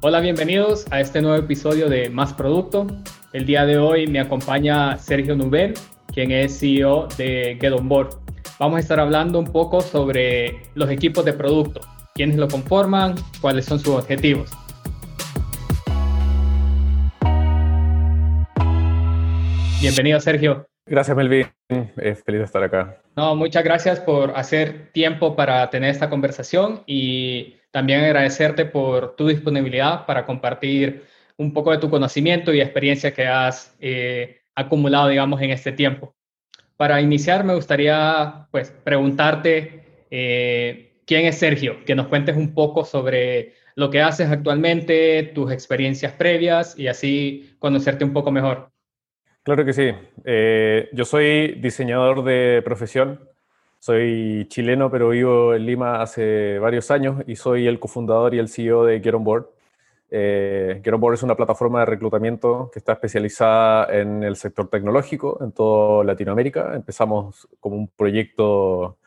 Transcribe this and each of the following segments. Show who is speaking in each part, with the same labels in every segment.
Speaker 1: Hola, bienvenidos a este nuevo episodio de Más Producto. El día de hoy me acompaña Sergio Nubel, quien es CEO de Get Board. Vamos a estar hablando un poco sobre los equipos de producto, quiénes lo conforman, cuáles son sus objetivos. Bienvenido, Sergio.
Speaker 2: Gracias, Melvin. Es feliz de estar acá.
Speaker 1: No, muchas gracias por hacer tiempo para tener esta conversación y también agradecerte por tu disponibilidad para compartir un poco de tu conocimiento y experiencia que has eh, acumulado, digamos, en este tiempo. Para iniciar, me gustaría, pues, preguntarte eh, quién es Sergio, que nos cuentes un poco sobre lo que haces actualmente, tus experiencias previas y así conocerte un poco mejor.
Speaker 2: Claro que sí. Eh, yo soy diseñador de profesión. Soy chileno, pero vivo en Lima hace varios años y soy el cofundador y el CEO de Get On Board. Eh, Get On Board es una plataforma de reclutamiento que está especializada en el sector tecnológico en toda Latinoamérica. Empezamos como un proyecto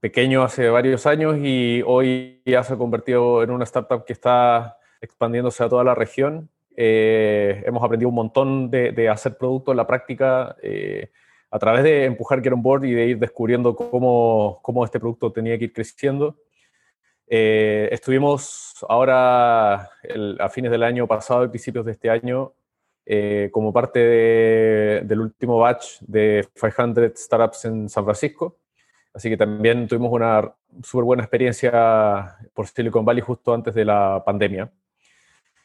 Speaker 2: pequeño hace varios años y hoy ya se ha convertido en una startup que está expandiéndose a toda la región eh, hemos aprendido un montón de, hacer producto en la práctica eh, a través de empujar Get On Board y de ir descubriendo cómo, cómo este producto tenía que ir creciendo. Eh, estuvimos ahora a fines del año pasado y principios de este año como parte del último batch de 500 Startups en San Francisco. Así que también tuvimos una súper buena experiencia por Silicon Valley justo antes de la pandemia.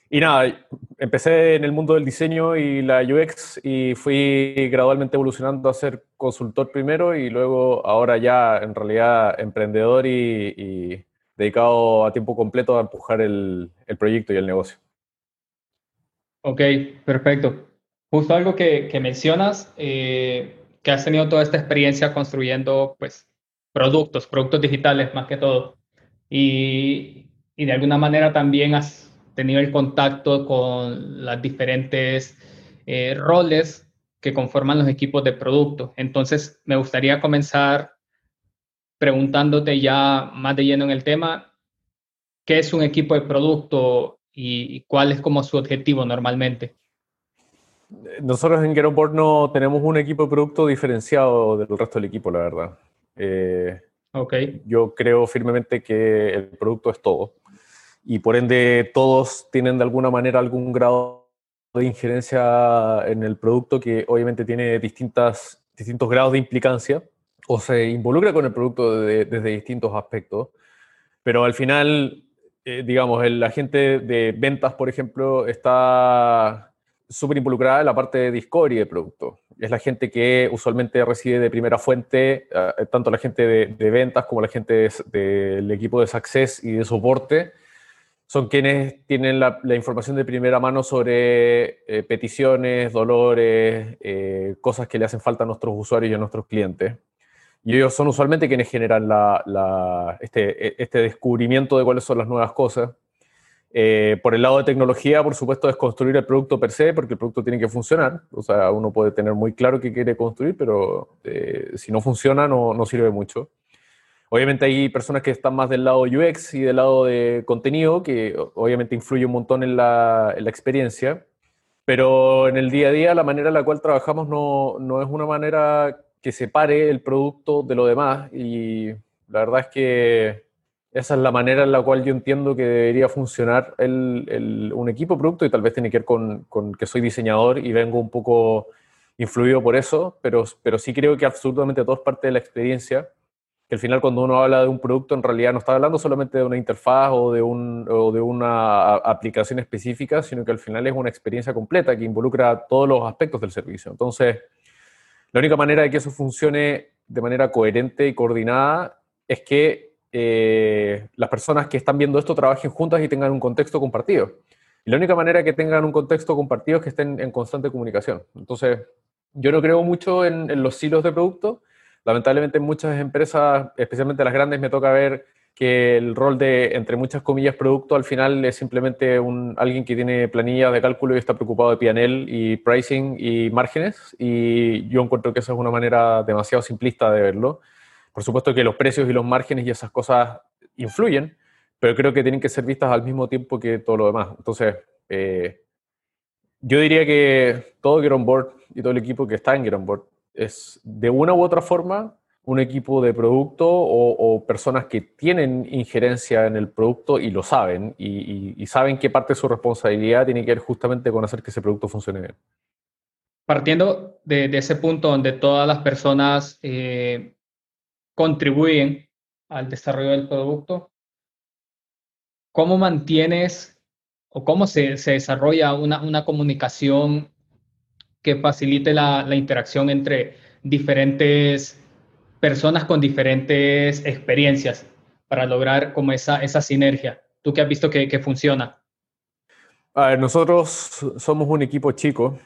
Speaker 2: Y nada, empecé en el mundo del diseño y la UX y fui gradualmente evolucionando a ser consultor primero y luego ahora ya en realidad emprendedor y, dedicado a tiempo completo a empujar el, el, proyecto y el negocio.
Speaker 1: Ok, perfecto. Justo algo que, que mencionas, eh, que has tenido toda esta experiencia construyendo pues productos, productos digitales más que todo. Y, y de alguna manera también has tenido el contacto con las diferentes eh, roles que conforman los equipos de producto. Entonces, me gustaría comenzar preguntándote ya más de lleno en el tema, ¿qué es un equipo de producto y, cuál es como su objetivo normalmente?
Speaker 2: Nosotros en Board no tenemos un equipo de producto diferenciado del resto del equipo, la verdad. Eh, okay. Yo creo firmemente que el producto es todo y por ende todos tienen de alguna manera algún grado de injerencia en el producto que obviamente tiene distintas, distintos grados de implicancia o se involucra con el producto desde distintos aspectos, pero al final, eh, digamos, el agente de ventas, por ejemplo, está súper involucrada en la parte de discovery del producto. Es la gente que usualmente recibe de primera fuente, eh, tanto la gente de, ventas como la gente del equipo de success y de soporte, son quienes tienen la, información de primera mano sobre eh, peticiones, dolores, eh, cosas que le hacen falta a nuestros usuarios y a nuestros clientes. Y ellos son usualmente quienes generan este, e, este, descubrimiento de cuáles son las nuevas cosas. Eh, por el lado de tecnología, por supuesto, es construir el producto per se, porque el producto tiene que funcionar. O sea, uno puede tener muy claro qué quiere construir, pero si no funciona, no, no sirve mucho. Obviamente hay personas que están más del lado UX y del lado de contenido, que obviamente influye un montón en la, experiencia, pero en el día a día la manera en la cual trabajamos no, no, es una manera que separe el producto de lo demás y la verdad es que esa es la manera en la cual yo entiendo que debería funcionar un equipo producto y tal vez tiene que ver con, con, que soy diseñador y vengo un poco influido por eso, pero, pero sí creo que absolutamente todo es parte de la experiencia al final cuando uno habla de un producto en realidad no está hablando solamente de una interfaz o de, una aplicación específica, sino que al final es una experiencia completa que involucra todos los aspectos del servicio. Entonces, la única manera de que eso funcione de manera coherente y coordinada es que eh, las personas que están viendo esto trabajen juntas y tengan un contexto compartido. Y la única manera que tengan un contexto compartido es que estén en constante comunicación. Entonces, yo no creo mucho en los silos de producto, lamentablemente en muchas empresas, especialmente las grandes, me toca ver que el rol de, entre muchas comillas, producto al final es simplemente un, alguien que tiene planillas de cálculo y está preocupado de PNL y pricing y márgenes. Y yo encuentro que esa es una manera demasiado simplista de verlo. Por supuesto que los precios y los márgenes y esas cosas influyen, pero creo que tienen que ser vistas al mismo tiempo que todo lo demás. Entonces, eh, yo diría que todo Get On Board y todo el equipo que está en Get On Board es de una u otra forma un equipo de producto o, personas que tienen injerencia en el producto y lo saben y, saben que parte de su responsabilidad tiene que ver justamente con hacer que ese producto funcione bien.
Speaker 1: Partiendo de, ese punto donde todas las personas eh, contribuyen al desarrollo del producto, ¿cómo mantienes o cómo se, desarrolla una, comunicación que facilite la, la interacción entre diferentes personas con diferentes experiencias para lograr como esa, esa sinergia. ¿Tú qué has visto que, funciona?
Speaker 2: A ver, nosotros somos un equipo chico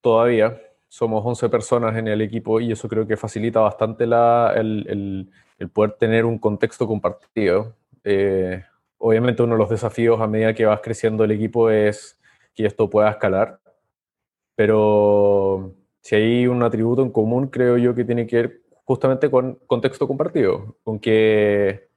Speaker 2: todavía. Somos 11 personas en el equipo y eso creo que facilita bastante la, el, el, poder tener un contexto compartido. Eh, obviamente uno de los desafíos a medida que vas creciendo el equipo es que esto pueda escalar, pero si hay un atributo en común, creo yo que tiene que ver justamente con contexto compartido, con que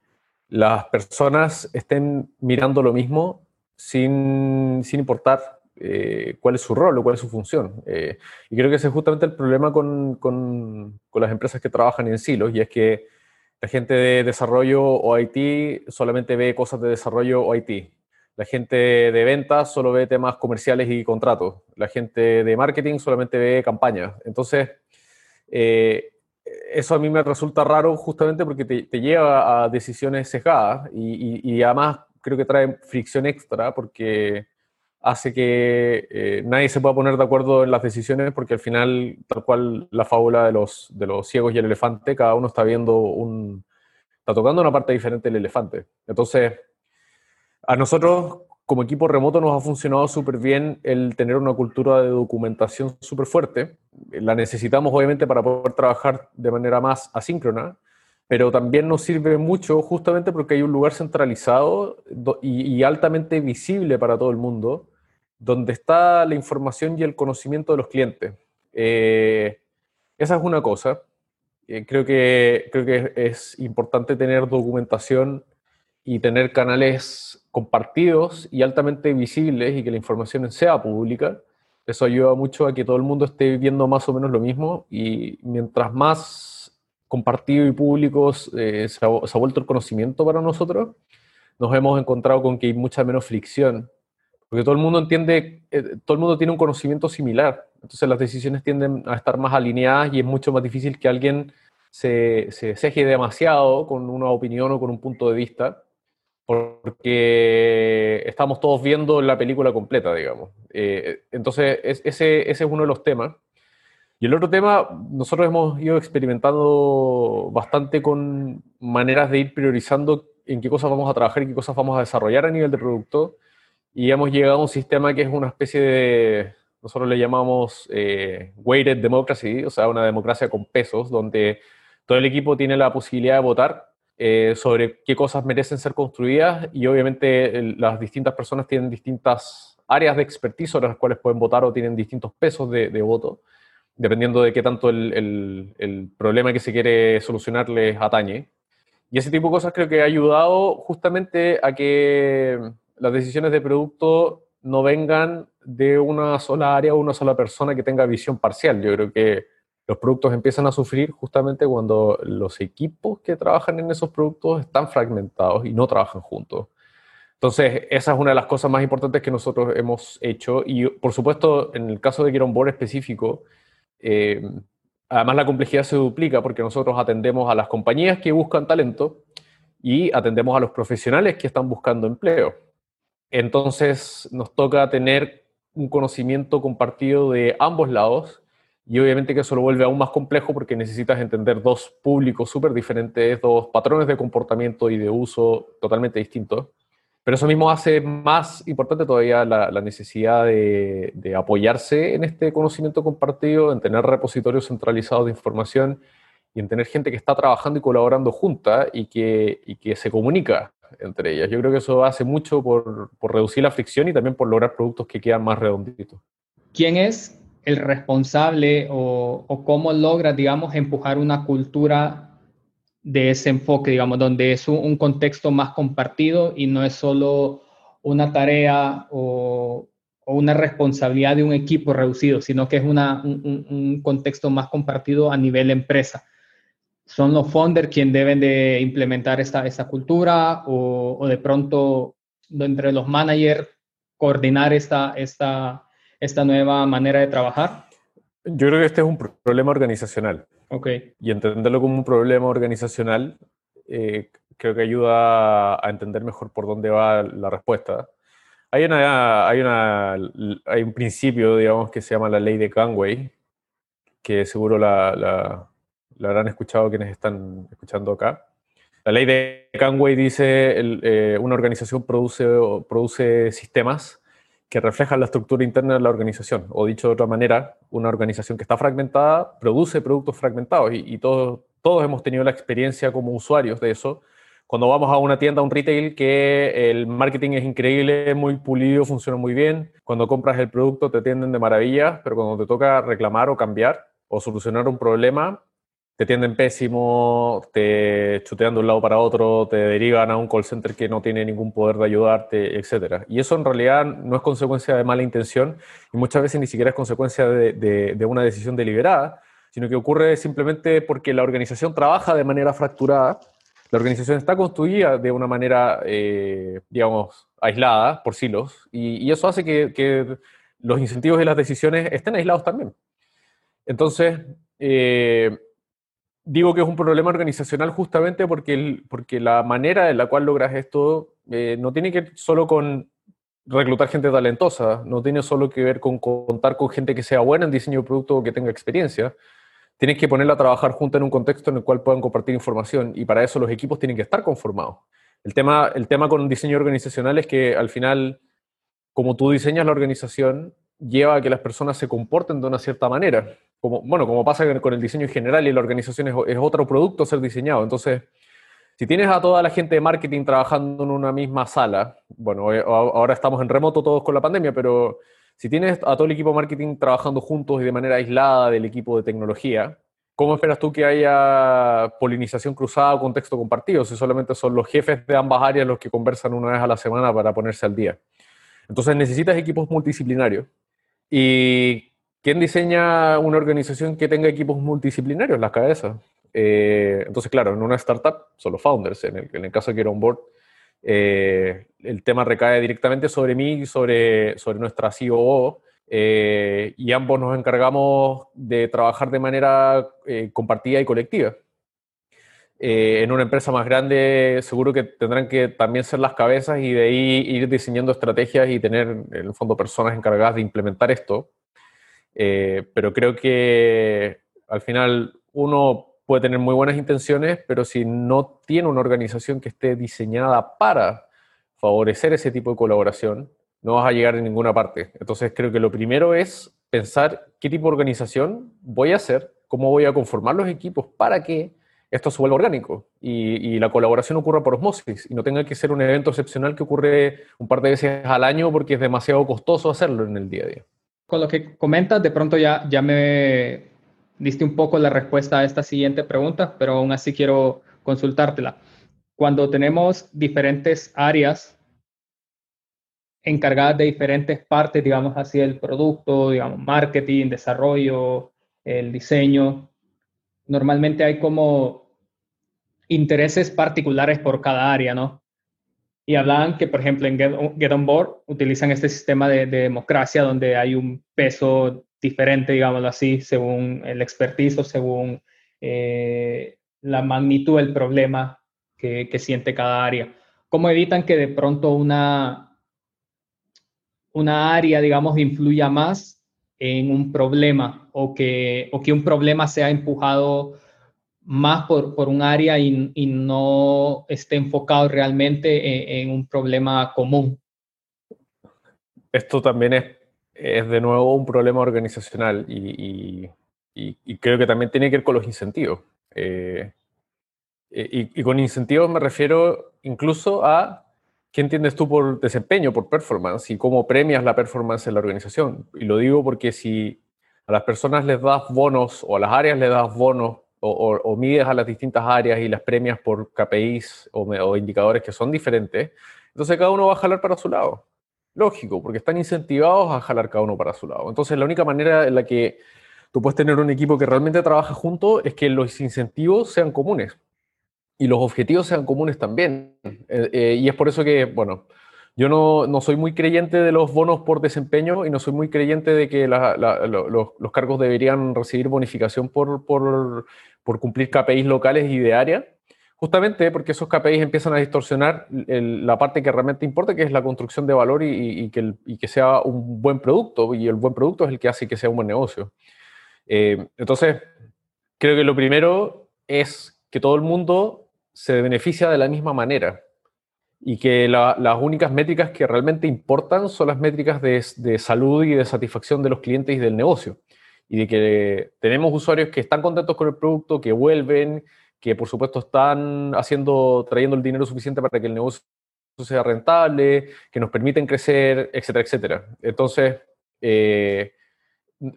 Speaker 2: las personas estén mirando lo mismo sin, sin importar eh, cuál es su rol o cuál es su función. Eh, y creo que ese es justamente el problema con, con, con, las empresas que trabajan en silos, y es que la gente de desarrollo o IT solamente ve cosas de desarrollo o IT. La gente de ventas solo ve temas comerciales y contratos. La gente de marketing solamente ve campañas. Entonces, eh, eso a mí me resulta raro justamente porque te, lleva a decisiones sesgadas y, además creo que trae fricción extra porque hace que eh, nadie se pueda poner de acuerdo en las decisiones porque al final, tal cual la fábula de los, de los ciegos y el elefante, cada uno está viendo un... está tocando una parte diferente del elefante. Entonces, a nosotros como equipo remoto nos ha funcionado súper bien el tener una cultura de documentación súper fuerte. La necesitamos obviamente para poder trabajar de manera más asíncrona, pero también nos sirve mucho justamente porque hay un lugar centralizado y, altamente visible para todo el mundo, donde está la información y el conocimiento de los clientes. Eh, esa es una cosa. Eh, creo, que, creo que es importante tener documentación y tener canales compartidos y altamente visibles y que la información sea pública, eso ayuda mucho a que todo el mundo esté viendo más o menos lo mismo y mientras más compartido y público eh, se, ha, vuelto el conocimiento para nosotros, nos hemos encontrado con que hay mucha menos fricción, porque todo el mundo entiende, eh, todo el mundo tiene un conocimiento similar, entonces las decisiones tienden a estar más alineadas y es mucho más difícil que alguien se, se ceje demasiado con una opinión o con un punto de vista porque estamos todos viendo la película completa, digamos. Eh, entonces, ese, ese es uno de los temas. Y el otro tema, nosotros hemos ido experimentando bastante con maneras de ir priorizando en qué cosas vamos a trabajar y qué cosas vamos a desarrollar a nivel de producto. Y hemos llegado a un sistema que es una especie de, nosotros le llamamos eh, weighted democracy, o sea, una democracia con pesos, donde todo el equipo tiene la posibilidad de votar eh, sobre qué cosas merecen ser construidas y obviamente las distintas personas tienen distintas áreas de expertise sobre las cuales pueden votar o tienen distintos pesos de, voto, dependiendo de qué tanto el, el, problema que se quiere solucionar les atañe. Y ese tipo de cosas creo que ha ayudado justamente a que las decisiones de producto no vengan de una sola área o una sola persona que tenga visión parcial. Yo creo que los productos empiezan a sufrir justamente cuando los equipos que trabajan en esos productos están fragmentados y no trabajan juntos. Entonces, esa es una de las cosas más importantes que nosotros hemos hecho. Y, por supuesto, en el caso de Get Board específico, eh, además la complejidad se duplica porque nosotros atendemos a las compañías que buscan talento y atendemos a los profesionales que están buscando empleo. Entonces, nos toca tener un conocimiento compartido de ambos lados y obviamente que eso lo vuelve aún más complejo porque necesitas entender dos públicos súper diferentes, dos patrones de comportamiento y de uso totalmente distintos. Pero eso mismo hace más importante todavía la, necesidad de, apoyarse en este conocimiento compartido, en tener repositorios centralizados de información y en tener gente que está trabajando y colaborando junta y que, y que se comunica entre ellas. Yo creo que eso hace mucho por, por reducir la fricción y también por lograr productos que quedan más redonditos.
Speaker 1: ¿Quién es el responsable o, cómo logra, digamos, empujar una cultura de ese enfoque, digamos, donde es un, contexto más compartido y no es solo una tarea o, una responsabilidad de un equipo reducido, sino que es una, un, contexto más compartido a nivel empresa. ¿Son los founders quienes deben de implementar esta, esta cultura o, o de pronto entre los managers coordinar esta, esta, esta nueva manera de trabajar?
Speaker 2: Yo creo que este es un problema organizacional.
Speaker 1: Ok.
Speaker 2: Y entenderlo como un problema organizacional eh, creo que ayuda a entender mejor por dónde va la respuesta. Hay, una, hay, una, hay un principio, digamos, que se llama la ley de Conway, que seguro la, la, la habrán escuchado quienes están escuchando acá. La ley de Conway dice eh, una organización produce, produce sistemas que reflejan la estructura interna de la organización. O dicho de otra manera, una organización que está fragmentada produce productos fragmentados y, todos, todos hemos tenido la experiencia como usuarios de eso. Cuando vamos a una tienda, a un retail, que el marketing es increíble, muy pulido, funciona muy bien. Cuando compras el producto te atienden de maravilla, pero cuando te toca reclamar o cambiar o solucionar un problema, te tienden pésimo, te chutean de un lado para otro, te derivan a un call center que no tiene ningún poder de ayudarte, etc. Y eso en realidad no es consecuencia de mala intención y muchas veces ni siquiera es consecuencia de, una decisión deliberada, sino que ocurre simplemente porque la organización trabaja de manera fracturada, la organización está construida de una manera, eh, digamos, aislada por silos y, eso hace que, que, los incentivos y las decisiones estén aislados también. Entonces, eh, digo que es un problema organizacional justamente porque, porque la manera en la cual logras esto eh, no tiene que ver solo con reclutar gente talentosa, no tiene solo que ver con contar con gente que sea buena en diseño de producto o que tenga experiencia. Tienes que ponerla a trabajar junto en un contexto en el cual puedan compartir información y para eso los equipos tienen que estar conformados. El tema, el tema con diseño organizacional es que al final, como tú diseñas la organización, lleva a que las personas se comporten de una cierta manera como, bueno, como pasa con el diseño en general y la organización es, otro producto ser diseñado. Entonces, si tienes a toda la gente de marketing trabajando en una misma sala, bueno, eh, ahora estamos en remoto todos con la pandemia, pero si tienes a todo el equipo de marketing trabajando juntos y de manera aislada del equipo de tecnología, ¿cómo esperas tú que haya polinización cruzada o contexto compartido si solamente son los jefes de ambas áreas los que conversan una vez a la semana para ponerse al día? Entonces necesitas equipos multidisciplinarios. Y ¿Quién diseña una organización que tenga equipos multidisciplinarios en las cabezas? Eh, entonces, claro, en una startup son los founders. En el, en el caso de Quiero Onboard, eh, el tema recae directamente sobre mí y sobre, sobre nuestra COO. Eh, y ambos nos encargamos de trabajar de manera compartida y colectiva. en una empresa más grande seguro que tendrán que también ser las cabezas y de ahí ir diseñando estrategias y tener en el fondo personas encargadas de implementar esto. Eh, pero creo que al final uno puede tener muy buenas intenciones, pero si no tiene una organización que esté diseñada para favorecer ese tipo de colaboración, no vas a llegar a ninguna parte. Entonces creo que lo primero es pensar qué tipo de organización voy a hacer, cómo voy a conformar los equipos para que esto se vuelva orgánico y, y, la colaboración ocurra por osmosis y no tenga que ser un evento excepcional que ocurre un par de veces al año porque es demasiado costoso hacerlo en el día a día
Speaker 1: con lo que comentas, de pronto ya, ya me diste un poco la respuesta a esta siguiente pregunta, pero aún así quiero consultártela. Cuando tenemos diferentes áreas encargadas de diferentes partes, digamos así, del producto, digamos, marketing, desarrollo, el diseño, normalmente hay como intereses particulares por cada área, ¿no? Y hablaban que, por ejemplo, en Get, On Board utilizan este sistema de, democracia donde hay un peso diferente, digámoslo así, según el expertise o según eh, la magnitud del problema que, siente cada área. ¿Cómo evitan que de pronto una, una área, digamos, influya más en un problema o que, o que un problema sea empujado más por, por un área y, y, no esté enfocado realmente en, un problema común.
Speaker 2: Esto también es, es, de nuevo un problema organizacional y, y, creo que también tiene que ver con los incentivos. Eh, y, con incentivos me refiero incluso a qué entiendes tú por desempeño, por performance y cómo premias la performance en la organización. Y lo digo porque si a las personas les das bonos o a las áreas les das bonos o, mides a las distintas áreas y las premias por KPIs o, indicadores que son diferentes, entonces cada uno va a jalar para su lado. Lógico, porque están incentivados a jalar cada uno para su lado. Entonces la única manera en la que tú puedes tener un equipo que realmente trabaja junto es que los incentivos sean comunes y los objetivos sean comunes también. Eh, eh, y es por eso que, bueno, yo no, no, soy muy creyente de los bonos por desempeño y no soy muy creyente de que los, cargos deberían recibir bonificación por, por, cumplir KPIs locales y de área, justamente porque esos KPIs empiezan a distorsionar la parte que realmente importa, que es la construcción de valor y, que que sea un buen producto, y el buen producto es el que hace que sea un buen negocio. Eh, entonces, creo que lo primero es que todo el mundo se beneficia de la misma manera y que las únicas métricas que realmente importan son las métricas de, salud y de satisfacción de los clientes y del negocio. Y de que tenemos usuarios que están contentos con el producto, que vuelven, que por supuesto están haciendo, trayendo el dinero suficiente para que el negocio sea rentable, que nos permiten crecer, etcétera, etcétera. Entonces, eh,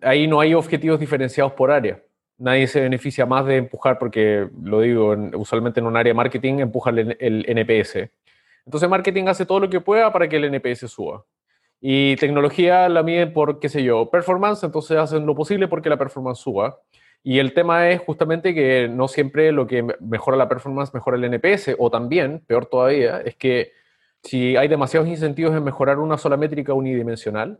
Speaker 2: ahí no hay objetivos diferenciados por área nadie se beneficia más de empujar, porque lo digo, usualmente en un área de marketing empuja el, NPS. Entonces marketing hace todo lo que pueda para que el NPS suba. Y tecnología la miden por, qué sé yo, performance, entonces hacen lo posible porque la performance suba. Y el tema es justamente que no siempre lo que mejora la performance mejora el NPS, o también, peor todavía, es que si hay demasiados incentivos en mejorar una sola métrica unidimensional,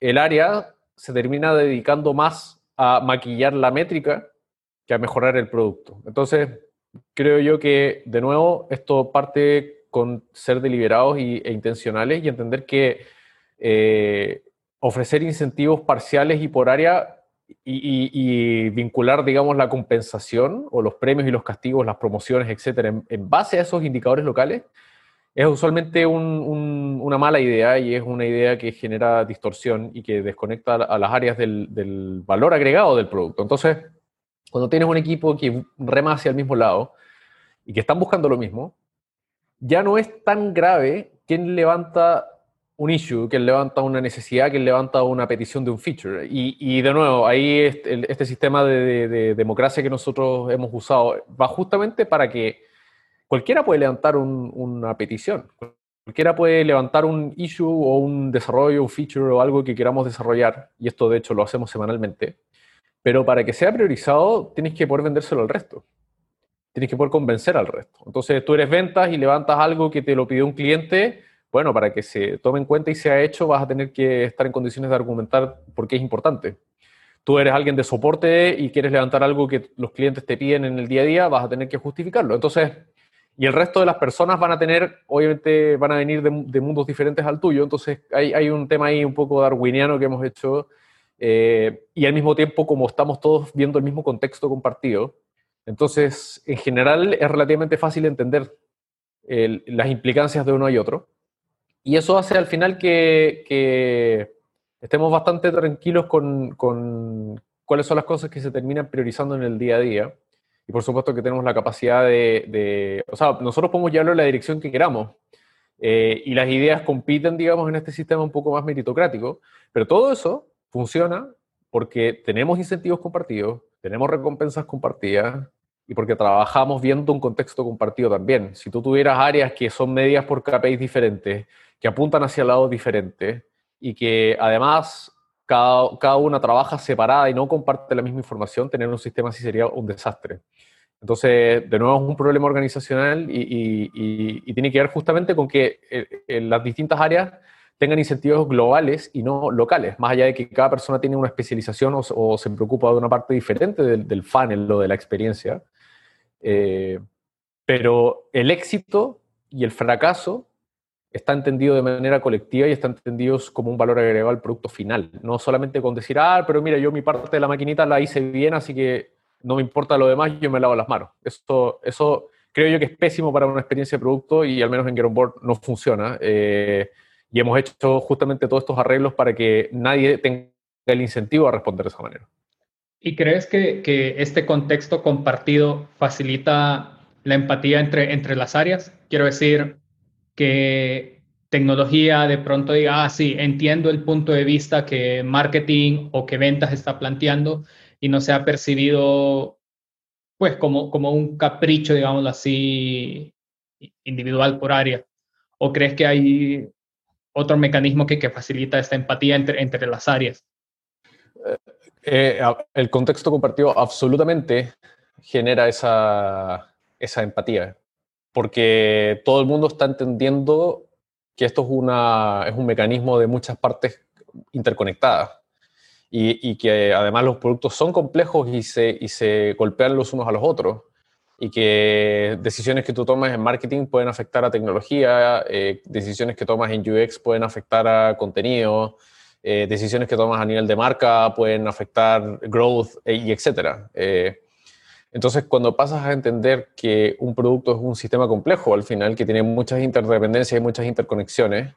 Speaker 2: el área se termina dedicando más a maquillar la métrica que a mejorar el producto. Entonces, creo yo que, de nuevo, esto parte con ser deliberados y, e intencionales y entender que eh, ofrecer incentivos parciales y por área y, vincular, digamos, la compensación o los premios y los castigos, las promociones, etcétera, en, base a esos indicadores locales, es usualmente una mala idea y es una idea que genera distorsión y que desconecta a las áreas del, valor agregado del producto. Entonces, cuando tienes un equipo que rema hacia el mismo lado y que están buscando lo mismo, ya no es tan grave quién levanta un issue, quién levanta una necesidad, quién levanta una petición de un feature. Y, de nuevo, ahí este, este sistema de democracia que nosotros hemos usado va justamente para que cualquiera puede levantar una petición, cualquiera puede levantar un issue o un desarrollo, un feature o algo que queramos desarrollar, y esto de hecho lo hacemos semanalmente, pero para que sea priorizado tienes que poder vendérselo al resto, tienes que poder convencer al resto. Entonces tú eres ventas y levantas algo que te lo pidió un cliente, bueno, para que se tome en cuenta y sea hecho vas a tener que estar en condiciones de argumentar por qué es importante. Tú eres alguien de soporte y quieres levantar algo que los clientes te piden en el día a día, vas a tener que justificarlo. Entonces, y el resto de las personas van a tener, obviamente, van a venir de, mundos diferentes al tuyo, entonces hay, hay, un tema ahí un poco darwiniano que hemos hecho, eh, y al mismo tiempo, como estamos todos viendo el mismo contexto compartido, entonces, en general, es relativamente fácil entender las implicancias de uno y otro, y eso hace al final que, que estemos bastante tranquilos con, cuáles son las cosas que se terminan priorizando en el día a día. Y por supuesto que tenemos la capacidad de, o sea, nosotros podemos llevarlo en la dirección que queramos. Eh, y las ideas compiten, digamos, en este sistema un poco más meritocrático, pero todo eso funciona porque tenemos incentivos compartidos, tenemos recompensas compartidas y porque trabajamos viendo un contexto compartido también. Si tú tuvieras áreas que son medidas por KPIs diferentes, que apuntan hacia lados diferentes y que además cada, una trabaja separada y no comparte la misma información, tener un sistema así sería un desastre. Entonces, de nuevo, es un problema organizacional y, tiene que ver justamente con que eh, eh, las distintas áreas tengan incentivos globales y no locales, más allá de que cada persona tiene una especialización o, se preocupa de una parte diferente del, funnel o de la experiencia. Eh, pero el éxito y el fracaso está entendido de manera colectiva y está entendido como un valor agregado al producto final. No solamente con decir, ah, pero mira, yo mi parte de la maquinita la hice bien, así que no me importa lo demás, yo me lavo las manos. Eso, eso creo yo que es pésimo para una experiencia de producto y al menos en Get On Board no funciona. Eh, y hemos hecho justamente todos estos arreglos para que nadie tenga el incentivo a responder de esa manera.
Speaker 1: ¿Y crees que, que este contexto compartido facilita la empatía entre, entre las áreas? Quiero decir, que tecnología de pronto diga, ah, sí, entiendo el punto de vista que marketing o que ventas está planteando y no se ha percibido pues como, como un capricho, digámoslo así, individual por área? ¿O crees que hay otro mecanismo que, que facilita esta empatía entre, entre las áreas?
Speaker 2: Eh, el contexto compartido absolutamente genera esa, esa empatía, porque todo el mundo está entendiendo que esto es, una, es un mecanismo de muchas partes interconectadas y, que además los productos son complejos y se, y se golpean los unos a los otros y que decisiones que tú tomas en marketing pueden afectar a tecnología, eh, decisiones que tomas en UX pueden afectar a contenido, eh, decisiones que tomas a nivel de marca pueden afectar growth eh, y etcétera. entonces, cuando pasas a entender que un producto es un sistema complejo al final, que tiene muchas interdependencias y muchas interconexiones,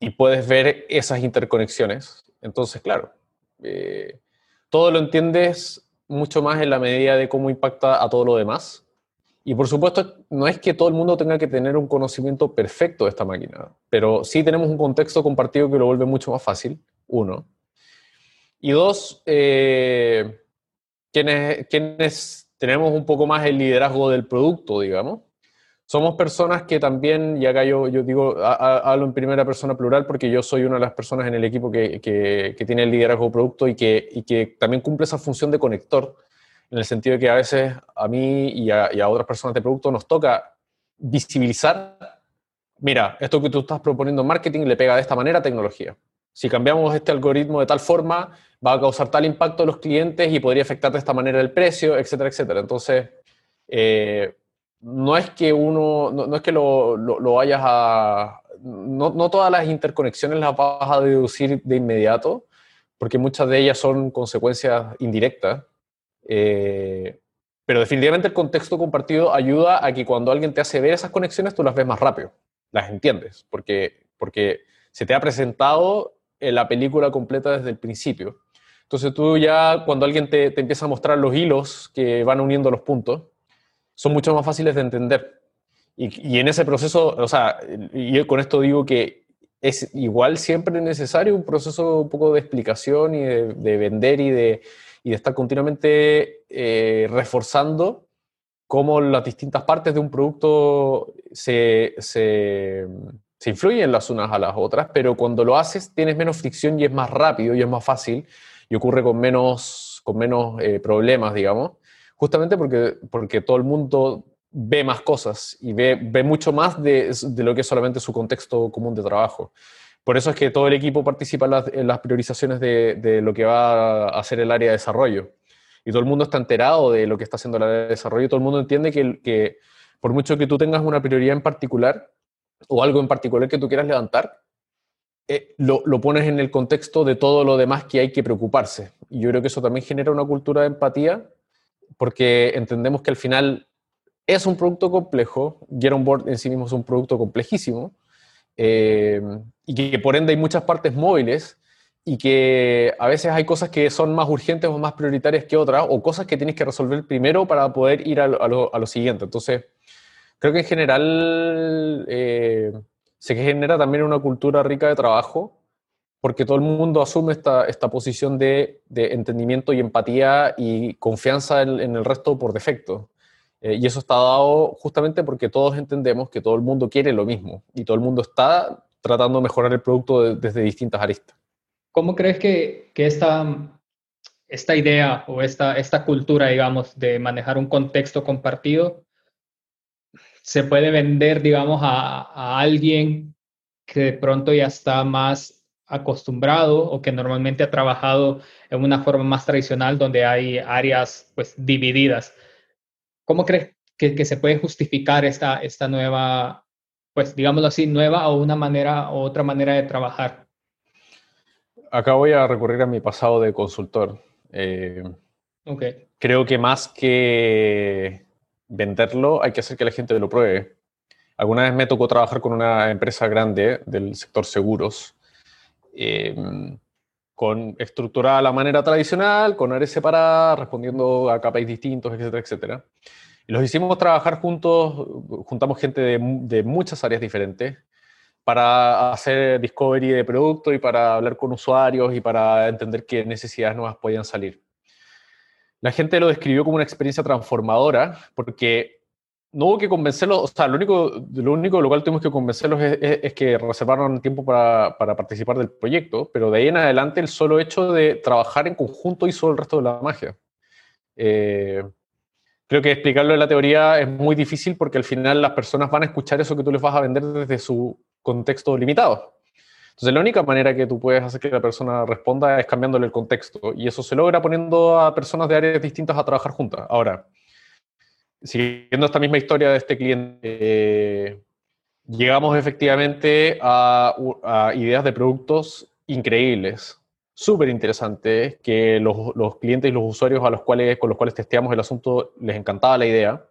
Speaker 2: y puedes ver esas interconexiones, entonces, claro, todo lo entiendes mucho más en la medida de cómo impacta a todo lo demás. Y por supuesto, no es que todo el mundo tenga que tener un conocimiento perfecto de esta máquina, pero sí tenemos un contexto compartido que lo vuelve mucho más fácil, uno. Y dos, eh, quienes, quienes tenemos un poco más el liderazgo del producto, digamos, somos personas que también, y acá yo, yo digo, hablo en primera persona plural porque yo soy una de las personas en el equipo que, que, tiene el liderazgo producto y que, y que también cumple esa función de conector, en el sentido de que a veces a mí y a, y a otras personas de producto nos toca visibilizar, mira, esto que tú estás proponiendo en marketing le pega de esta manera a tecnología. Si cambiamos este algoritmo de tal forma, va a causar tal impacto a los clientes y podría afectar de esta manera el precio, etcétera, etcétera. Entonces, eh, no es que uno, no, es que lo, lo, vayas a, no, no, todas las interconexiones las vas a deducir de inmediato, porque muchas de ellas son consecuencias indirectas. Eh, pero definitivamente el contexto compartido ayuda a que cuando alguien te hace ver esas conexiones, tú las ves más rápido, las entiendes, porque, porque se te ha presentado la película completa desde el principio. Entonces tú ya, cuando alguien te, te empieza a mostrar los hilos que van uniendo los puntos, son mucho más fáciles de entender. Y, en ese proceso, o sea, y con esto digo que es igual siempre necesario un proceso un poco de explicación y de, vender y de, y de, estar continuamente eh, reforzando cómo las distintas partes de un producto se, se, se, influyen las unas a las otras, pero cuando lo haces tienes menos fricción y es más rápido y es más fácil y ocurre con menos, con menos eh, problemas, digamos justamente porque, porque todo el mundo ve más cosas y ve, ve mucho más de, de, lo que es solamente su contexto común de trabajo. Por eso es que todo el equipo participa en las, priorizaciones de, de, lo que va a hacer el área de desarrollo. Y todo el mundo está enterado de lo que está haciendo el área de desarrollo todo el mundo entiende que, que por mucho que tú tengas una prioridad en particular o algo en particular que tú quieras levantar, eh, lo, lo, pones en el contexto de todo lo demás que hay que preocuparse. Y yo creo que eso también genera una cultura de empatía porque entendemos que al final es un producto complejo, Get On Board en sí mismo es un producto complejísimo, eh, y que por ende hay muchas partes móviles, y que a veces hay cosas que son más urgentes o más prioritarias que otras, o cosas que tienes que resolver primero para poder ir a lo, siguiente. Entonces, creo que en general eh, se genera también una cultura rica de trabajo, porque todo el mundo asume esta, esta posición de, de entendimiento y empatía y confianza en, el resto por defecto. Eh, y eso está dado justamente porque todos entendemos que todo el mundo quiere lo mismo y todo el mundo está tratando de mejorar el producto desde distintas aristas.
Speaker 1: ¿Cómo crees que, que esta, esta idea o esta, esta cultura, digamos, de manejar un contexto compartido se puede vender, digamos, a, a alguien que de pronto ya está más acostumbrado o que normalmente ha trabajado en una forma más tradicional donde hay áreas pues divididas. ¿Cómo crees que, se puede justificar esta, esta nueva, pues digámoslo así, nueva o una manera o otra manera de trabajar?
Speaker 2: Acá voy a recurrir a mi pasado de consultor. Eh, okay. Creo que más que venderlo, hay que hacer que la gente lo pruebe. Alguna vez me tocó trabajar con una empresa grande del sector seguros Em, con estructurada la manera tradicional, con áreas separadas, respondiendo a KPIs distintos, etcétera, etcétera. Y los hicimos trabajar juntos, juntamos gente de, de, muchas áreas diferentes para hacer discovery de producto y para hablar con usuarios y para entender qué necesidades nuevas podían salir. la gente lo describió como una experiencia transformadora porque no hubo que convencerlos, o sea, lo único, lo único de lo cual tuvimos que convencerlos es, que reservaron tiempo para, participar del proyecto, pero de ahí en adelante el solo hecho de trabajar en conjunto hizo el resto de la magia. Eh, creo que explicarlo en la teoría es muy difícil porque al final las personas van a escuchar eso que tú les vas a vender desde su contexto limitado. Entonces, la única manera que tú puedes hacer que la persona responda es cambiándole el contexto. Y eso se logra poniendo a personas de áreas distintas a trabajar juntas. Ahora, siguiendo esta misma historia de este cliente, eh, llegamos efectivamente a, ideas de productos increíbles, súper interesantes, que los, los, clientes y los usuarios a los cuales, con los cuales testeamos el asunto les encantaba la idea,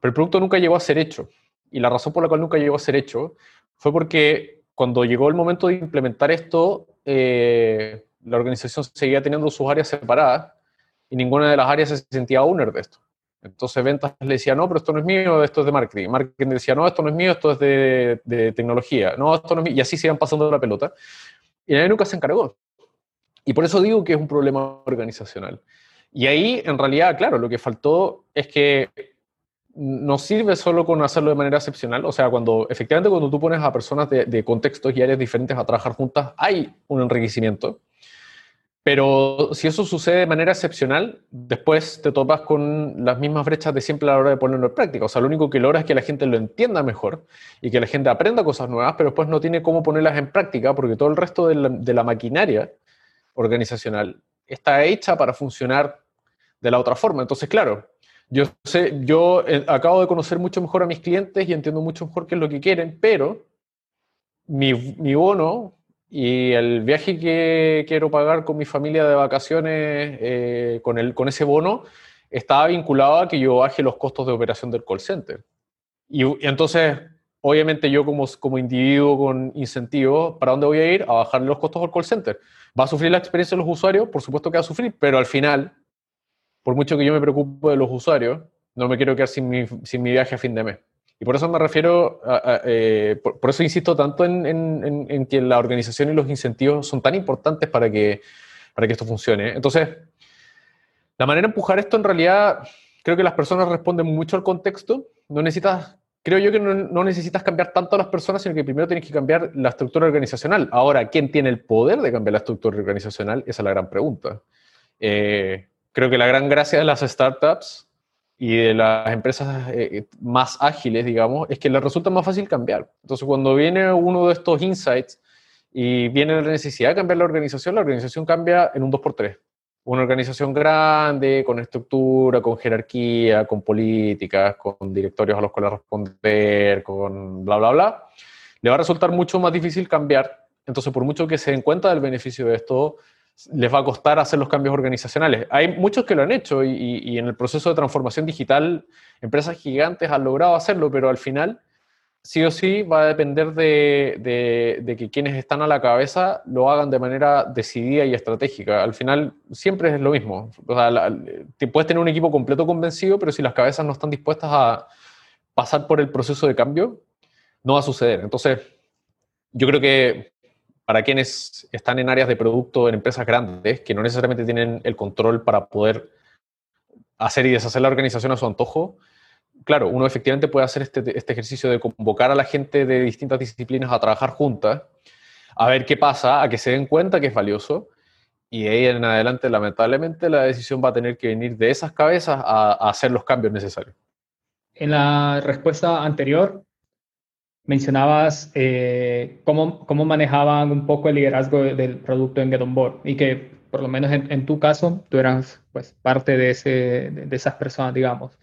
Speaker 2: pero el producto nunca llegó a ser hecho. Y la razón por la cual nunca llegó a ser hecho fue porque cuando llegó el momento de implementar esto, eh, la organización seguía teniendo sus áreas separadas y ninguna de las áreas se sentía owner de esto. Entonces ventas le decía, no, pero esto no es mío, esto es de marketing. Marketing decía, no, esto no es mío, esto es de, de tecnología. No, esto no es mío. Y así se iban pasando la pelota. Y nadie nunca se encargó. Y por eso digo que es un problema organizacional. Y ahí, en realidad, claro, lo que faltó es que no sirve solo con hacerlo de manera excepcional, o sea, cuando efectivamente cuando tú pones a personas de, contextos y áreas diferentes a trabajar juntas, hay un enriquecimiento, pero si eso sucede de manera excepcional, después te topas con las mismas brechas de siempre a la hora de ponerlo en práctica. O sea, lo único que logra es que la gente lo entienda mejor y que la gente aprenda cosas nuevas, pero después no tiene cómo ponerlas en práctica porque todo el resto de la, de la maquinaria organizacional está hecha para funcionar de la otra forma. Entonces, claro, yo sé, yo eh, acabo de conocer mucho mejor a mis clientes y entiendo mucho mejor qué es lo que quieren, pero mi, mi bono y el viaje que quiero pagar con mi familia de vacaciones eh, con, el, con ese bono estaba vinculado a que yo baje los costos de operación del call center. Y, y entonces, obviamente yo como, como individuo con incentivos, ¿para dónde voy a ir? A bajar los costos del call center. ¿Va a sufrir la experiencia de los usuarios? Por supuesto que va a sufrir, pero al final por mucho que yo me preocupe de los usuarios, no me quiero quedar sin mi, sin mi viaje a fin de mes. Y por eso me refiero, a, eh, por, eso insisto tanto en, en, en, que la organización y los incentivos son tan importantes para que, para que esto funcione. Entonces, la manera de empujar esto en realidad, creo que las personas responden mucho al contexto. No necesitas, creo yo que no, no necesitas cambiar tanto a las personas, sino que primero tienes que cambiar la estructura organizacional. Ahora, ¿quién tiene el poder de cambiar la estructura organizacional? Esa es la gran pregunta. Eh, creo que la gran gracia de las startups y de las empresas eh, más ágiles, digamos, es que les resulta más fácil cambiar. Entonces, cuando viene uno de estos insights y viene la necesidad de cambiar la organización, la organización cambia en un 2x3. Una organización grande, con estructura, con jerarquía, con políticas, con directorios a los cuales responder, con bla, bla, bla, le va a resultar mucho más difícil cambiar. Entonces, por mucho que se den cuenta del beneficio de esto, les va a costar hacer los cambios organizacionales. Hay muchos que lo han hecho y, en el proceso de transformación digital, empresas gigantes han logrado hacerlo, pero al final, sí o sí, va a depender de, que quienes están a la cabeza lo hagan de manera decidida y estratégica. Al final, siempre es lo mismo. puedes tener un equipo completo convencido, pero si las cabezas no están dispuestas a pasar por el proceso de cambio, no va a suceder. Entonces, yo creo que para quienes están en áreas de producto en empresas grandes, que no necesariamente tienen el control para poder hacer y deshacer la organización a su antojo, claro, uno efectivamente puede hacer este, este ejercicio de convocar a la gente de distintas disciplinas a trabajar juntas, a ver qué pasa, a que se den cuenta que es valioso, y de ahí en adelante, lamentablemente, la decisión va a tener que venir de esas cabezas a, a hacer los cambios necesarios.
Speaker 1: En la respuesta anterior, mencionabas eh, cómo, cómo, manejaban un poco el liderazgo del producto en Get On Board y que por lo menos en, tu caso tú eras pues, parte de, ese, de, esas personas, digamos.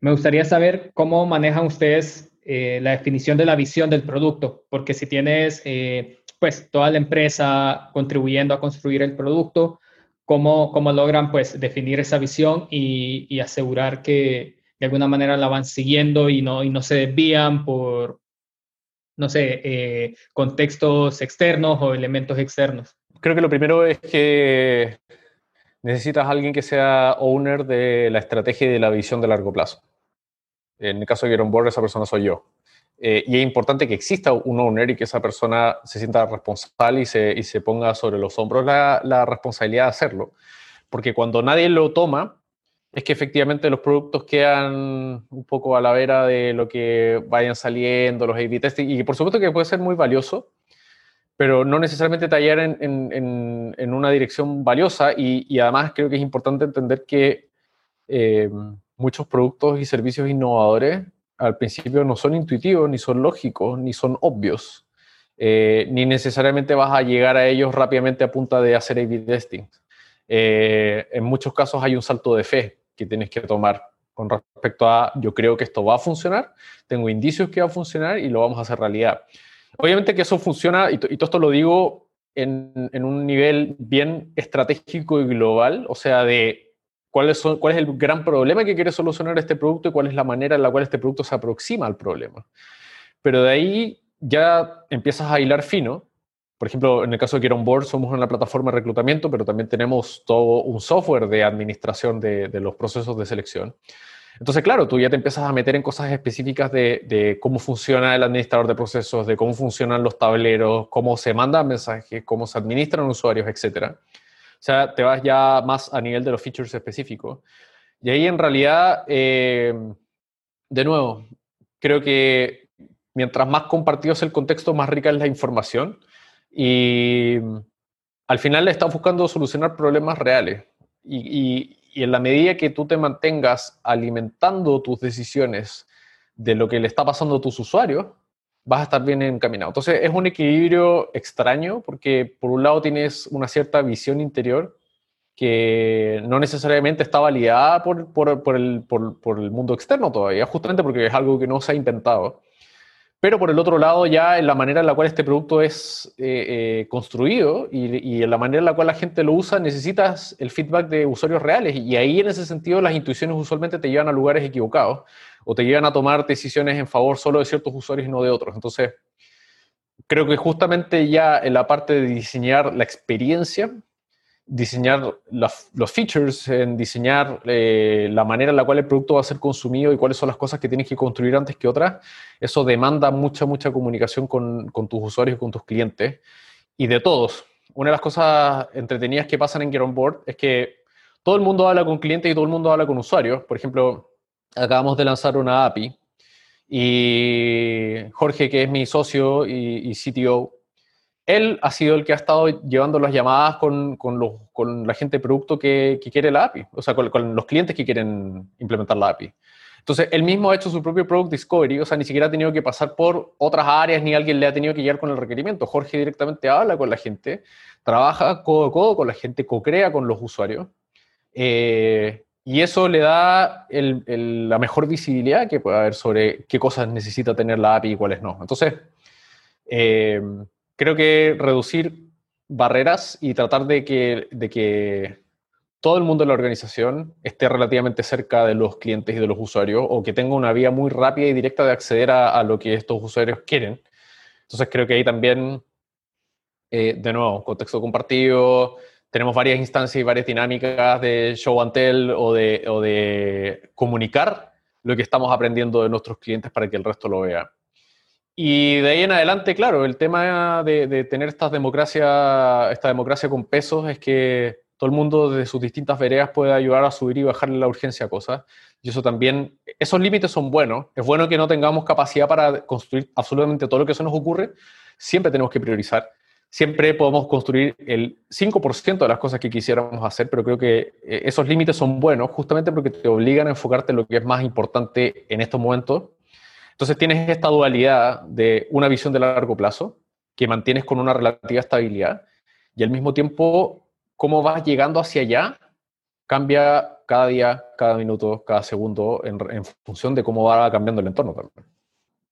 Speaker 1: Me gustaría saber cómo manejan ustedes eh, la definición de la visión del producto, porque si tienes eh, pues toda la empresa contribuyendo a construir el producto, ¿cómo, cómo logran pues definir esa visión y, y asegurar que, de alguna manera la van siguiendo y no, y no se desvían por, no sé, eh, contextos externos o elementos externos?
Speaker 2: Creo que lo primero es que necesitas a alguien que sea owner de la estrategia y de la visión de largo plazo. En el caso de Get Board, esa persona soy yo. Eh, y es importante que exista un owner y que esa persona se sienta responsable y se, se ponga sobre los hombros la, la, responsabilidad de hacerlo. Porque cuando nadie lo toma, es que efectivamente los productos quedan un poco a la vera de lo que vayan saliendo, los A-B testing, y por supuesto que puede ser muy valioso, pero no necesariamente tallar en, en, una dirección valiosa, y, además creo que es importante entender que eh, muchos productos y servicios innovadores al principio no son intuitivos, ni son lógicos, ni son obvios, eh, ni necesariamente vas a llegar a ellos rápidamente a punta de hacer A-B testing. Eh, en muchos casos hay un salto de fe que tienes que tomar con respecto a yo creo que esto va a funcionar, tengo indicios que va a funcionar y lo vamos a hacer realidad. Obviamente que eso funciona, y, todo esto lo digo en, un nivel bien estratégico y global, o sea, de cuál es, cuál es el gran problema que quiere solucionar este producto y cuál es la manera en la cual este producto se aproxima al problema. Pero de ahí ya empiezas a hilar fino por ejemplo, en el caso de Get On Board, somos una plataforma de reclutamiento, pero también tenemos todo un software de administración de, los procesos de selección. Entonces, claro, tú ya te empiezas a meter en cosas específicas de, cómo funciona el administrador de procesos, de cómo funcionan los tableros, cómo se mandan mensajes, cómo se administran usuarios, etc. O sea, te vas ya más a nivel de los features específicos. Y ahí en realidad, eh, de nuevo, creo que mientras más compartido es el contexto, más rica es la información. Y al final le estás buscando solucionar problemas reales. Y, en la medida que tú te mantengas alimentando tus decisiones de lo que le está pasando a tus usuarios, vas a estar bien encaminado. Entonces es un equilibrio extraño porque por un lado tienes una cierta visión interior que no necesariamente está validada por, por, el, por, el, mundo externo todavía, justamente porque es algo que no se ha inventado. Pero por el otro lado, ya en la manera en la cual este producto es eh, eh, construido y, en la manera en la cual la gente lo usa, necesitas el feedback de usuarios reales. Y ahí, en ese sentido, las intuiciones usualmente te llevan a lugares equivocados o te llevan a tomar decisiones en favor solo de ciertos usuarios y no de otros. Entonces, creo que justamente ya en la parte de diseñar la experiencia, diseñar los features, en diseñar eh, la manera en la cual el producto va a ser consumido y cuáles son las cosas que tienes que construir antes que otras, eso demanda mucha, mucha comunicación con, con tus usuarios con tus clientes y de todos. Una de las cosas entretenidas que pasan en Get On Board es que todo el mundo habla con clientes y todo el mundo habla con usuarios. Por ejemplo, acabamos de lanzar una API y Jorge, que es mi socio y, y CTO, él ha sido el que ha estado llevando las llamadas con, con, la gente de producto que, quiere la API, o sea, con, los clientes que quieren implementar la API. Entonces, él mismo ha hecho su propio Product Discovery, o sea, ni siquiera ha tenido que pasar por otras áreas ni alguien le ha tenido que llegar con el requerimiento. Jorge directamente habla con la gente, trabaja codo a codo con la gente, co-crea con los usuarios. Eh, y eso le da la mejor visibilidad que puede haber sobre qué cosas necesita tener la API y cuáles no. Entonces, eh, creo que reducir barreras y tratar de que, de que todo el mundo de la organización esté relativamente cerca de los clientes y de los usuarios o que tenga una vía muy rápida y directa de acceder a, lo que estos usuarios quieren. Entonces creo que ahí también, eh, de nuevo, contexto compartido, tenemos varias instancias y varias dinámicas de show and tell o de, o de comunicar lo que estamos aprendiendo de nuestros clientes para que el resto lo vea. Y de ahí en adelante, claro, el tema de, tener esta democracia, esta democracia con pesos es que todo el mundo desde sus distintas veredas puede ayudar a subir y bajarle la urgencia a cosas. Y eso también, esos límites son buenos. Es bueno que no tengamos capacidad para construir absolutamente todo lo que se nos ocurre. Siempre tenemos que priorizar. Siempre podemos construir el 5% de las cosas que quisiéramos hacer, pero creo que eh, esos límites son buenos justamente porque te obligan a enfocarte en lo que es más importante en estos momentos entonces tienes esta dualidad de una visión de largo plazo que mantienes con una relativa estabilidad y al mismo tiempo cómo vas llegando hacia allá cambia cada día, cada minuto, cada segundo en, función de cómo va cambiando el entorno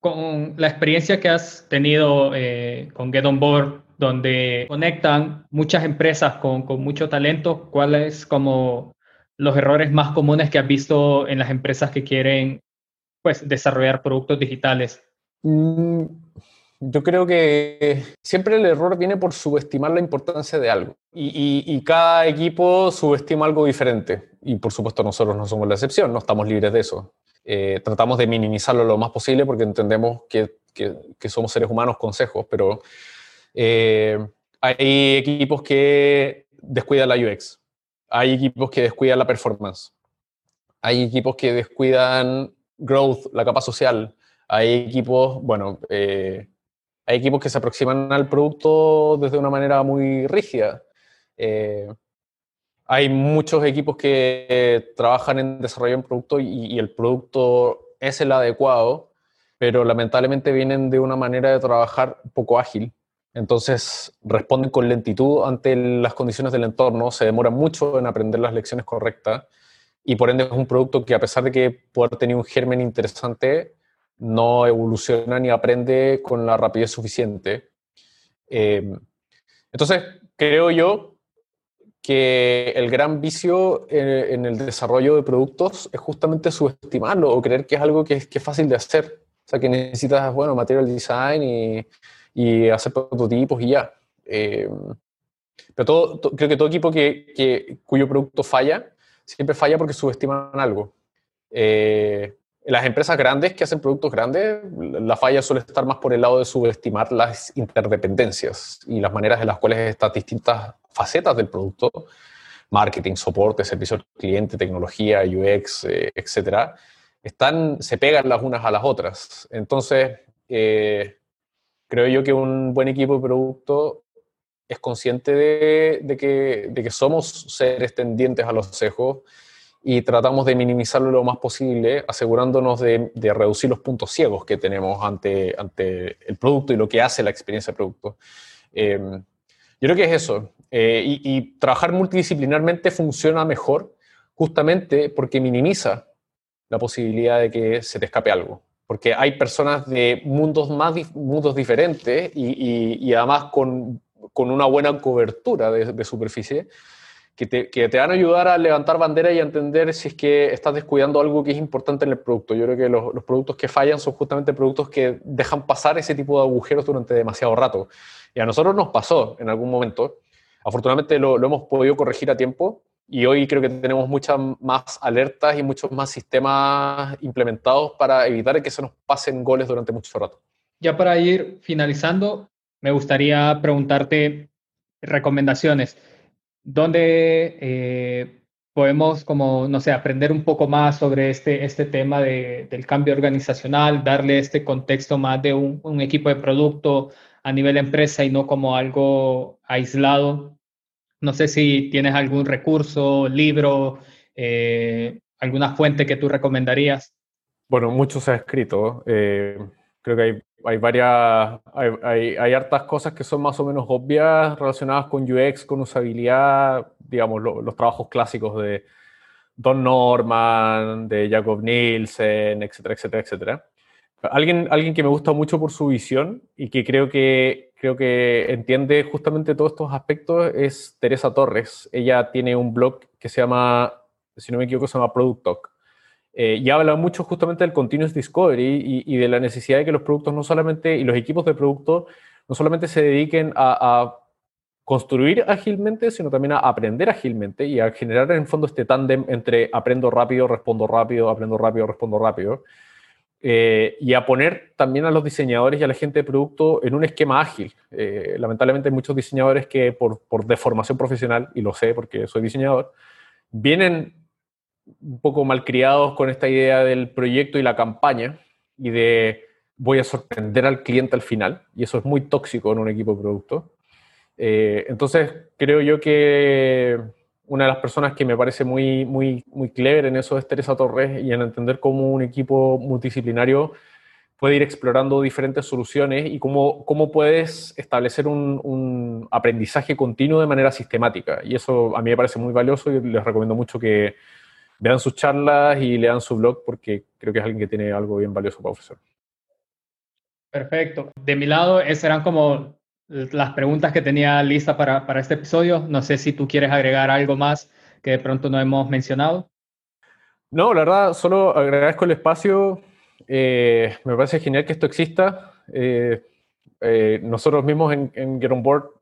Speaker 1: Con la experiencia que has tenido eh, con Get On Board, donde conectan muchas empresas con, con mucho talento, ¿cuáles como los errores más comunes que has visto en las empresas que quieren pues, desarrollar productos digitales?
Speaker 2: Mm, yo creo que siempre el error viene por subestimar la importancia de algo y, cada equipo subestima algo diferente y por supuesto nosotros no somos la excepción, no estamos libres de eso. Eh, tratamos de minimizarlo lo más posible porque entendemos que, somos seres humanos consejos, pero eh, hay equipos que descuidan la UX, hay equipos que descuidan la performance, hay equipos que descuidan growth, la capa social. Hay equipos, bueno, eh, hay equipos que se aproximan al producto desde una manera muy rígida. Eh, hay muchos equipos que trabajan en desarrollo de un producto y, el producto es el adecuado, pero lamentablemente vienen de una manera de trabajar poco ágil. Entonces responden con lentitud ante las condiciones del entorno, se demoran mucho en aprender las lecciones correctas y por ende es un producto que a pesar de que puede tener un germen interesante, no evoluciona ni aprende con la rapidez suficiente. Eh, entonces, creo yo que el gran vicio eh, en, el desarrollo de productos es justamente subestimarlo o creer que es algo que es, que es fácil de hacer. O sea, que necesitas, bueno, material design y, y hacer prototipos y ya. Eh, pero todo, creo que todo equipo que, cuyo producto falla, siempre falla porque subestiman algo. Eh, las empresas grandes que hacen productos grandes, la falla suele estar más por el lado de subestimar las interdependencias y las maneras en las cuales estas distintas facetas del producto, marketing, soporte, servicio al cliente, tecnología, UX, eh, etcétera, están, se pegan las unas a las otras. Entonces, eh, creo yo que un buen equipo de producto es consciente de, que, somos seres tendientes a los sesgos y tratamos de minimizarlo lo más posible, asegurándonos de, reducir los puntos ciegos que tenemos ante, el producto y lo que hace la experiencia de producto. Em, yo creo que es eso. Eh, y, trabajar multidisciplinarmente funciona mejor justamente porque minimiza la posibilidad de que se te escape algo. Porque hay personas de mundos, más, mundos diferentes y, además con, con, una buena cobertura de, superficie que te, van a ayudar a levantar bandera y a entender si es que estás descuidando algo que es importante en el producto. Yo creo que los, productos que fallan son justamente productos que dejan pasar ese tipo de agujeros durante demasiado rato. Y a nosotros nos pasó en algún momento. Afortunadamente lo, lo hemos podido corregir a tiempo y hoy creo que tenemos muchas más alertas y muchos más sistemas implementados para evitar que se nos pasen goles durante mucho rato.
Speaker 1: Ya para ir finalizando, me gustaría preguntarte recomendaciones donde eh, podemos, como, no sé, aprender un poco más sobre este, este tema del cambio organizacional, darle este contexto más de un, equipo de producto a nivel empresa y no como algo aislado. No sé si tienes algún recurso, libro, eh, alguna fuente que tú recomendarías.
Speaker 2: Bueno, mucho se ha escrito. Eh, creo que hay hay varias, hay, hartas cosas que son más o menos obvias relacionadas con UX, con usabilidad, digamos, los trabajos clásicos de Don Norman, de Jacob Nielsen, etcétera, etcétera, etcétera. Alguien, alguien que me gusta mucho por su visión y que creo que, creo que entiende justamente todos estos aspectos es Teresa Torres. Ella tiene un blog que se llama, si no me equivoco, se llama Product Talk eh, y habla mucho justamente del continuous discovery y, de la necesidad de que los productos no solamente, y los equipos de producto, no solamente se dediquen a, construir ágilmente, sino también a aprender ágilmente y a generar en el fondo este tándem entre aprendo rápido, respondo rápido, aprendo rápido, respondo rápido. Eh, y a poner también a los diseñadores y a la gente de producto en un esquema ágil. Eh, lamentablemente hay muchos diseñadores que por, por deformación profesional, y lo sé porque soy diseñador, vienen un poco malcriados con esta idea del proyecto y la campaña y de voy a sorprender al cliente al final, y eso es muy tóxico en un equipo de producto. Eh, entonces, creo yo que una de las personas que me parece muy, muy, muy clever en eso es Teresa Torres y en entender cómo un equipo multidisciplinario puede ir explorando diferentes soluciones y cómo, cómo puedes establecer un, un aprendizaje continuo de manera sistemática. Y eso a mí me parece muy valioso y les recomiendo mucho que, vean sus charlas y lean su blog porque creo que es alguien que tiene algo bien valioso para ofrecer.
Speaker 1: Perfecto. De mi lado, esas eran como las preguntas que tenía lista para, para este episodio. No sé si tú quieres agregar algo más que de pronto no hemos mencionado.
Speaker 2: No, la verdad, solo agradezco el espacio. Eh, me parece genial que esto exista. Eh, eh, nosotros mismos en, en Get On Board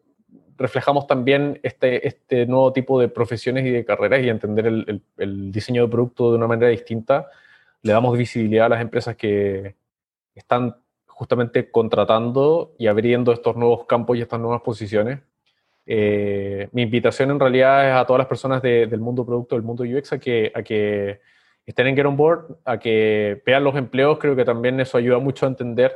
Speaker 2: reflejamos también este, este nuevo tipo de profesiones y de carreras y entender el, el, diseño de producto de una manera distinta. Le damos visibilidad a las empresas que están justamente contratando y abriendo estos nuevos campos y estas nuevas posiciones. Eh, mi invitación en realidad es a todas las personas del mundo producto, del mundo UX, a que, a que estén en Get On Board, a que vean los empleos, creo que también eso ayuda mucho a entender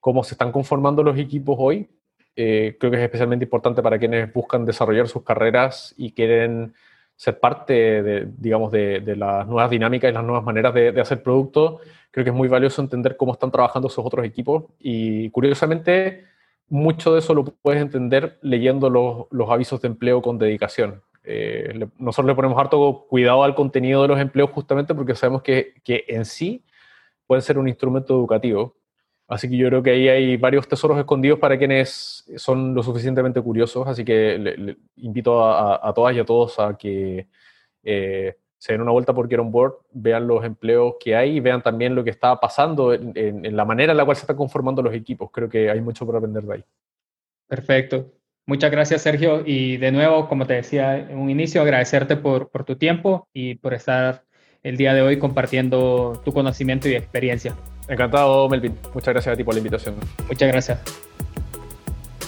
Speaker 2: cómo se están conformando los equipos hoy. Eh, creo que es especialmente importante para quienes buscan desarrollar sus carreras y quieren ser parte de, digamos, de, las nuevas dinámicas y las nuevas maneras de, hacer productos. Creo que es muy valioso entender cómo están trabajando esos otros equipos y curiosamente mucho de eso lo puedes entender leyendo los, avisos de empleo con dedicación. Eh, nosotros le ponemos harto cuidado al contenido de los empleos justamente porque sabemos que, que en sí pueden ser un instrumento educativo. Así que yo creo que ahí hay varios tesoros escondidos para quienes son lo suficientemente curiosos. Así que invito a, todas y a todos a que eh, se den una vuelta por Get On Board, vean los empleos que hay y vean también lo que está pasando en, la manera en la cual se están conformando los equipos. Creo que hay mucho por aprender de ahí.
Speaker 1: Perfecto. Muchas gracias, Sergio. Y de nuevo, como te decía en un inicio, agradecerte por tu tiempo y por estar el día de hoy compartiendo tu conocimiento y experiencia.
Speaker 2: Encantado, Melvin. Muchas gracias a ti por la invitación.
Speaker 1: Muchas gracias.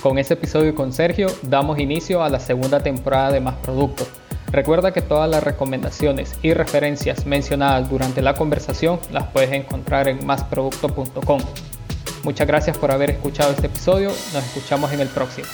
Speaker 1: Con este episodio con Sergio damos inicio a la segunda temporada de Más Productos. Recuerda que todas las recomendaciones y referencias mencionadas durante la conversación las puedes encontrar en másproducto.com. Muchas gracias por haber escuchado este episodio. Nos escuchamos en el próximo.